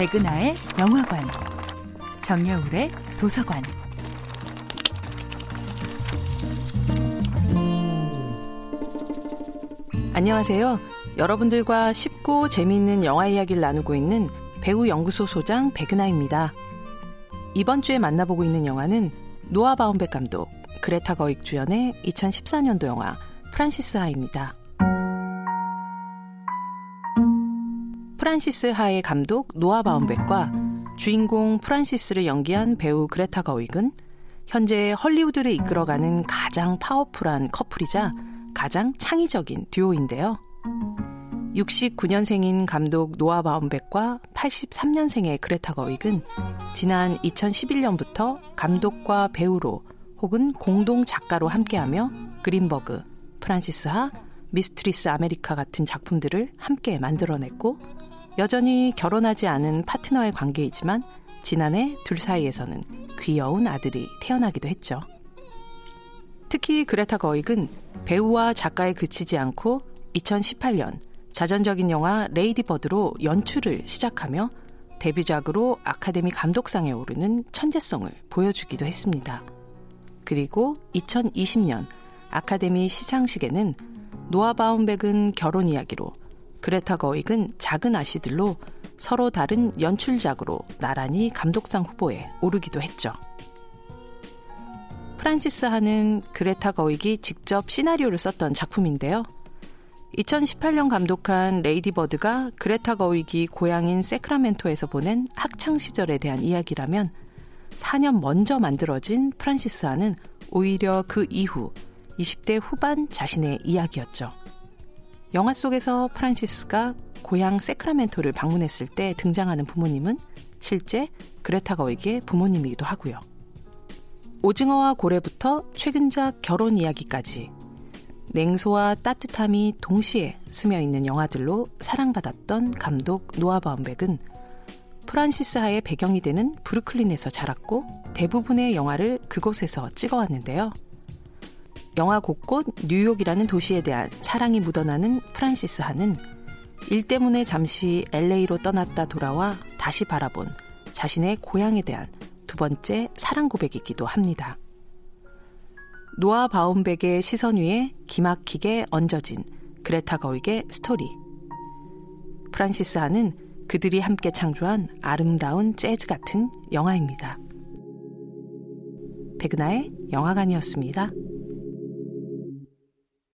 백은하의 영화관, 정여울의 도서관. 안녕하세요. 여러분들과 쉽고 재미있는 영화 이야기를 나누고 있는 배우 연구소 소장 백은하입니다. 이번 주에 만나보고 있는 영화는 노아 바움백 감독, 그레타 거익 주연의 2014년도 영화 프란시스 하입니다. 프란시스 하의 감독 노아 바움백과 주인공 프란시스를 연기한 배우 그레타 거익은 현재 헐리우드를 이끌어가는 가장 파워풀한 커플이자 가장 창의적인 듀오인데요. 69년생인 감독 노아 바움백과 83년생의 그레타 거익은 지난 2011년부터 감독과 배우로 혹은 공동 작가로 함께하며 그린버그, 프란시스 하, 미스트리스 아메리카 같은 작품들을 함께 만들어냈고 여전히 결혼하지 않은 파트너의 관계이지만 지난해 둘 사이에서는 귀여운 아들이 태어나기도 했죠. 특히 그레타 거익은 배우와 작가에 그치지 않고 2018년 자전적인 영화 레이디 버드로 연출을 시작하며 데뷔작으로 아카데미 감독상에 오르는 천재성을 보여주기도 했습니다. 그리고 2020년 아카데미 시상식에는 노아 바움백은 결혼 이야기로 그레타 거익은 작은 아씨들로 서로 다른 연출작으로 나란히 감독상 후보에 오르기도 했죠. 프란시스 하는 그레타 거익이 직접 시나리오를 썼던 작품인데요. 2018년 감독한 레이디 버드가 그레타 거익이 고향인 세크라멘토에서 보낸 학창 시절에 대한 이야기라면 4년 먼저 만들어진 프란시스 하는 오히려 그 이후 20대 후반 자신의 이야기였죠. 영화 속에서 프란시스가 고향 세크라멘토를 방문했을 때 등장하는 부모님은 실제 그레타 거익의 부모님이기도 하고요. 오징어와 고래부터 최근작 결혼 이야기까지 냉소와 따뜻함이 동시에 스며 있는 영화들로 사랑받았던 감독 노아 바움백은 프란시스하의 배경이 되는 브루클린에서 자랐고 대부분의 영화를 그곳에서 찍어왔는데요. 영화 곳곳 뉴욕이라는 도시에 대한 사랑이 묻어나는 프란시스 하는 일 때문에 잠시 LA로 떠났다 돌아와 다시 바라본 자신의 고향에 대한 두 번째 사랑 고백이기도 합니다. 노아 바움백의 시선 위에 기막히게 얹어진 그레타 거익의 스토리. 프란시스 하는 그들이 함께 창조한 아름다운 재즈 같은 영화입니다. 백은하의 영화관이었습니다.